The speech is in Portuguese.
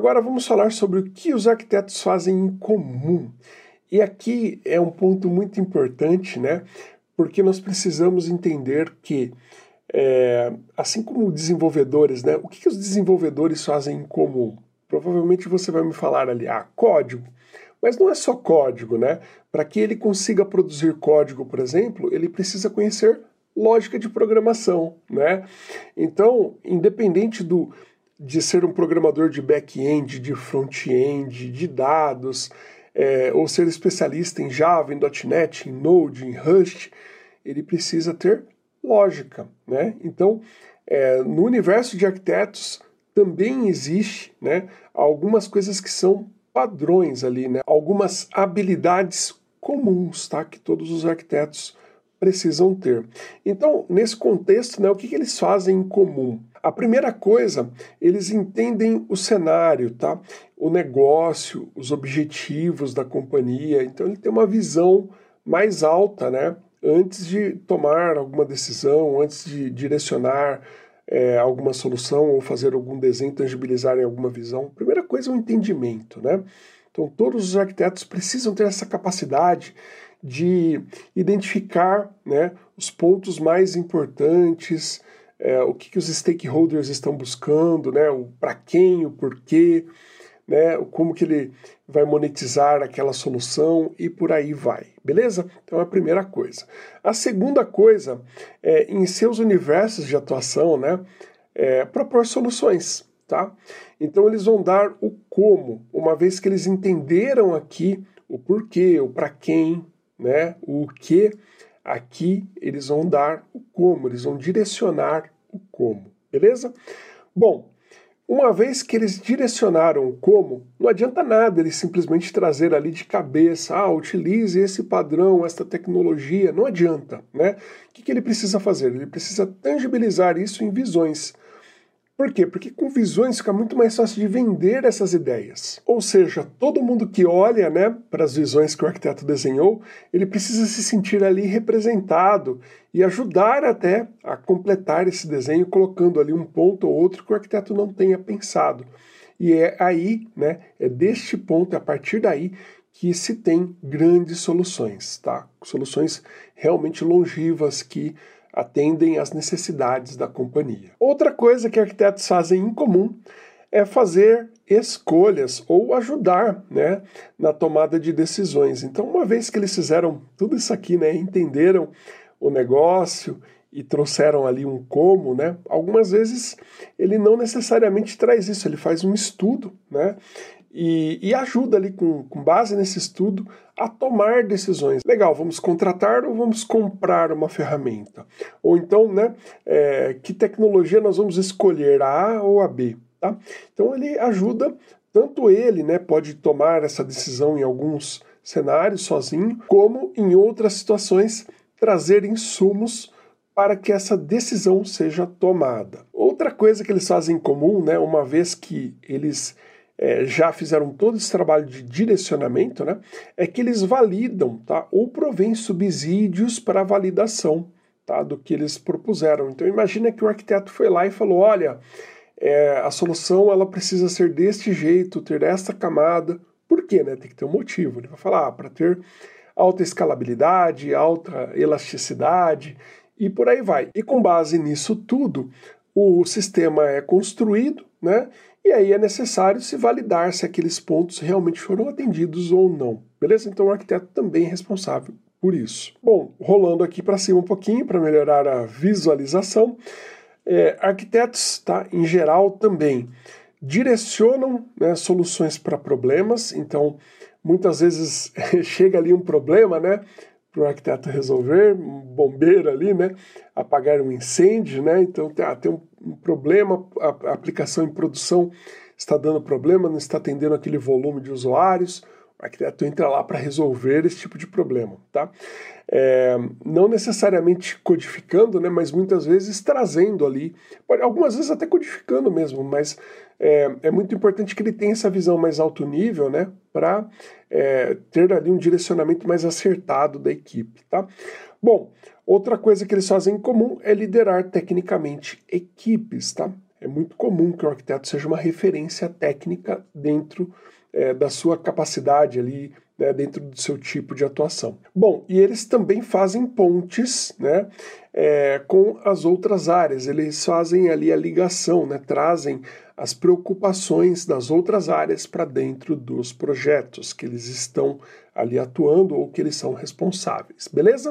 Agora vamos falar sobre o que os arquitetos fazem em comum. E aqui é um ponto muito importante, né? Porque nós precisamos entender que, é, assim como desenvolvedores, né? O que, que os desenvolvedores fazem em comum? Provavelmente você vai me falar ali, ah, código. Mas não é só código, né? Para que ele consiga produzir código, por exemplo, ele precisa conhecer lógica de programação, né? Então, independente do de ser um programador de back-end, de front-end, de dados, é, ou ser especialista em Java, em .NET, em Node, em Rust, ele precisa ter lógica, né? Então, é, no universo de arquitetos também existe, né, algumas coisas que são padrões ali, né? Algumas habilidades comuns, tá? Que todos os arquitetos precisam ter. Então, nesse contexto, né, o que, que eles fazem em comum? A primeira coisa, eles entendem o cenário, tá? O negócio, os objetivos da companhia. Então ele tem uma visão mais alta, né? Antes de tomar alguma decisão, antes de direcionar é, alguma solução ou fazer algum desenho, tangibilizar em alguma visão. Primeira coisa é o entendimento, né? Então todos os arquitetos precisam ter essa capacidade de identificar né, os pontos mais importantes, é, o que, que os stakeholders estão buscando, né, o para quem, o porquê, né, como que ele vai monetizar aquela solução e por aí vai, beleza? Então é a primeira coisa. A segunda coisa é em seus universos de atuação, né, é, propor soluções, tá? Então eles vão dar o como, uma vez que eles entenderam aqui o porquê, o para quem, né, o que Aqui eles vão dar o como, eles vão direcionar o como, beleza? Bom, uma vez que eles direcionaram o como, não adianta nada eles simplesmente trazer ali de cabeça, ah, utilize esse padrão, esta tecnologia, não adianta, né? O que, que ele precisa fazer? Ele precisa tangibilizar isso em visões. Por quê? Porque com visões fica muito mais fácil de vender essas ideias. Ou seja, todo mundo que olha né, para as visões que o arquiteto desenhou, ele precisa se sentir ali representado e ajudar até a completar esse desenho, colocando ali um ponto ou outro que o arquiteto não tenha pensado. E é aí, né, é deste ponto, é a partir daí, que se tem grandes soluções, tá? Soluções realmente longivas que atendem às necessidades da companhia. Outra coisa que arquitetos fazem em comum é fazer escolhas ou ajudar né, na tomada de decisões. Então, uma vez que eles fizeram tudo isso aqui, né, entenderam o negócio e trouxeram ali um como, né? Algumas vezes ele não necessariamente traz isso, ele faz um estudo, né? E, e ajuda ali, com, com base nesse estudo, a tomar decisões. Legal, vamos contratar ou vamos comprar uma ferramenta? Ou então, né, é, que tecnologia nós vamos escolher, a A ou a B? Tá? Então ele ajuda, tanto ele né, pode tomar essa decisão em alguns cenários sozinho, como em outras situações trazer insumos para que essa decisão seja tomada. Outra coisa que eles fazem em comum, né, uma vez que eles é, já fizeram todo esse trabalho de direcionamento, né, é que eles validam, tá, ou provém subsídios para validação, tá, do que eles propuseram. Então imagina que o arquiteto foi lá e falou, olha, é, a solução ela precisa ser deste jeito, ter esta camada. Por quê? Né? Tem que ter um motivo. Ele vai falar, ah, para ter alta escalabilidade, alta elasticidade e por aí vai. E com base nisso tudo, o sistema é construído, né? E aí é necessário se validar se aqueles pontos realmente foram atendidos ou não. Beleza? Então o arquiteto também é responsável por isso. Bom, rolando aqui para cima um pouquinho para melhorar a visualização, é, arquitetos, tá, em geral, também direcionam né, soluções para problemas. Então, muitas vezes chega ali um problema, né? Para o arquiteto resolver, um bombeiro ali, né? Apagar um incêndio, né? Então ah, tem um, um problema, a, a aplicação em produção está dando problema, não está atendendo aquele volume de usuários. O arquiteto entra lá para resolver esse tipo de problema, tá? É, não necessariamente codificando, né, mas muitas vezes trazendo ali, algumas vezes até codificando mesmo, mas é, é muito importante que ele tenha essa visão mais alto nível, né, para é, ter ali um direcionamento mais acertado da equipe, tá? Bom, outra coisa que eles fazem em comum é liderar tecnicamente equipes, tá? É muito comum que o arquiteto seja uma referência técnica dentro é, da sua capacidade ali, né, dentro do seu tipo de atuação. Bom, e eles também fazem pontes né, é, com as outras áreas, eles fazem ali a ligação, né, trazem as preocupações das outras áreas para dentro dos projetos que eles estão ali atuando ou que eles são responsáveis, beleza?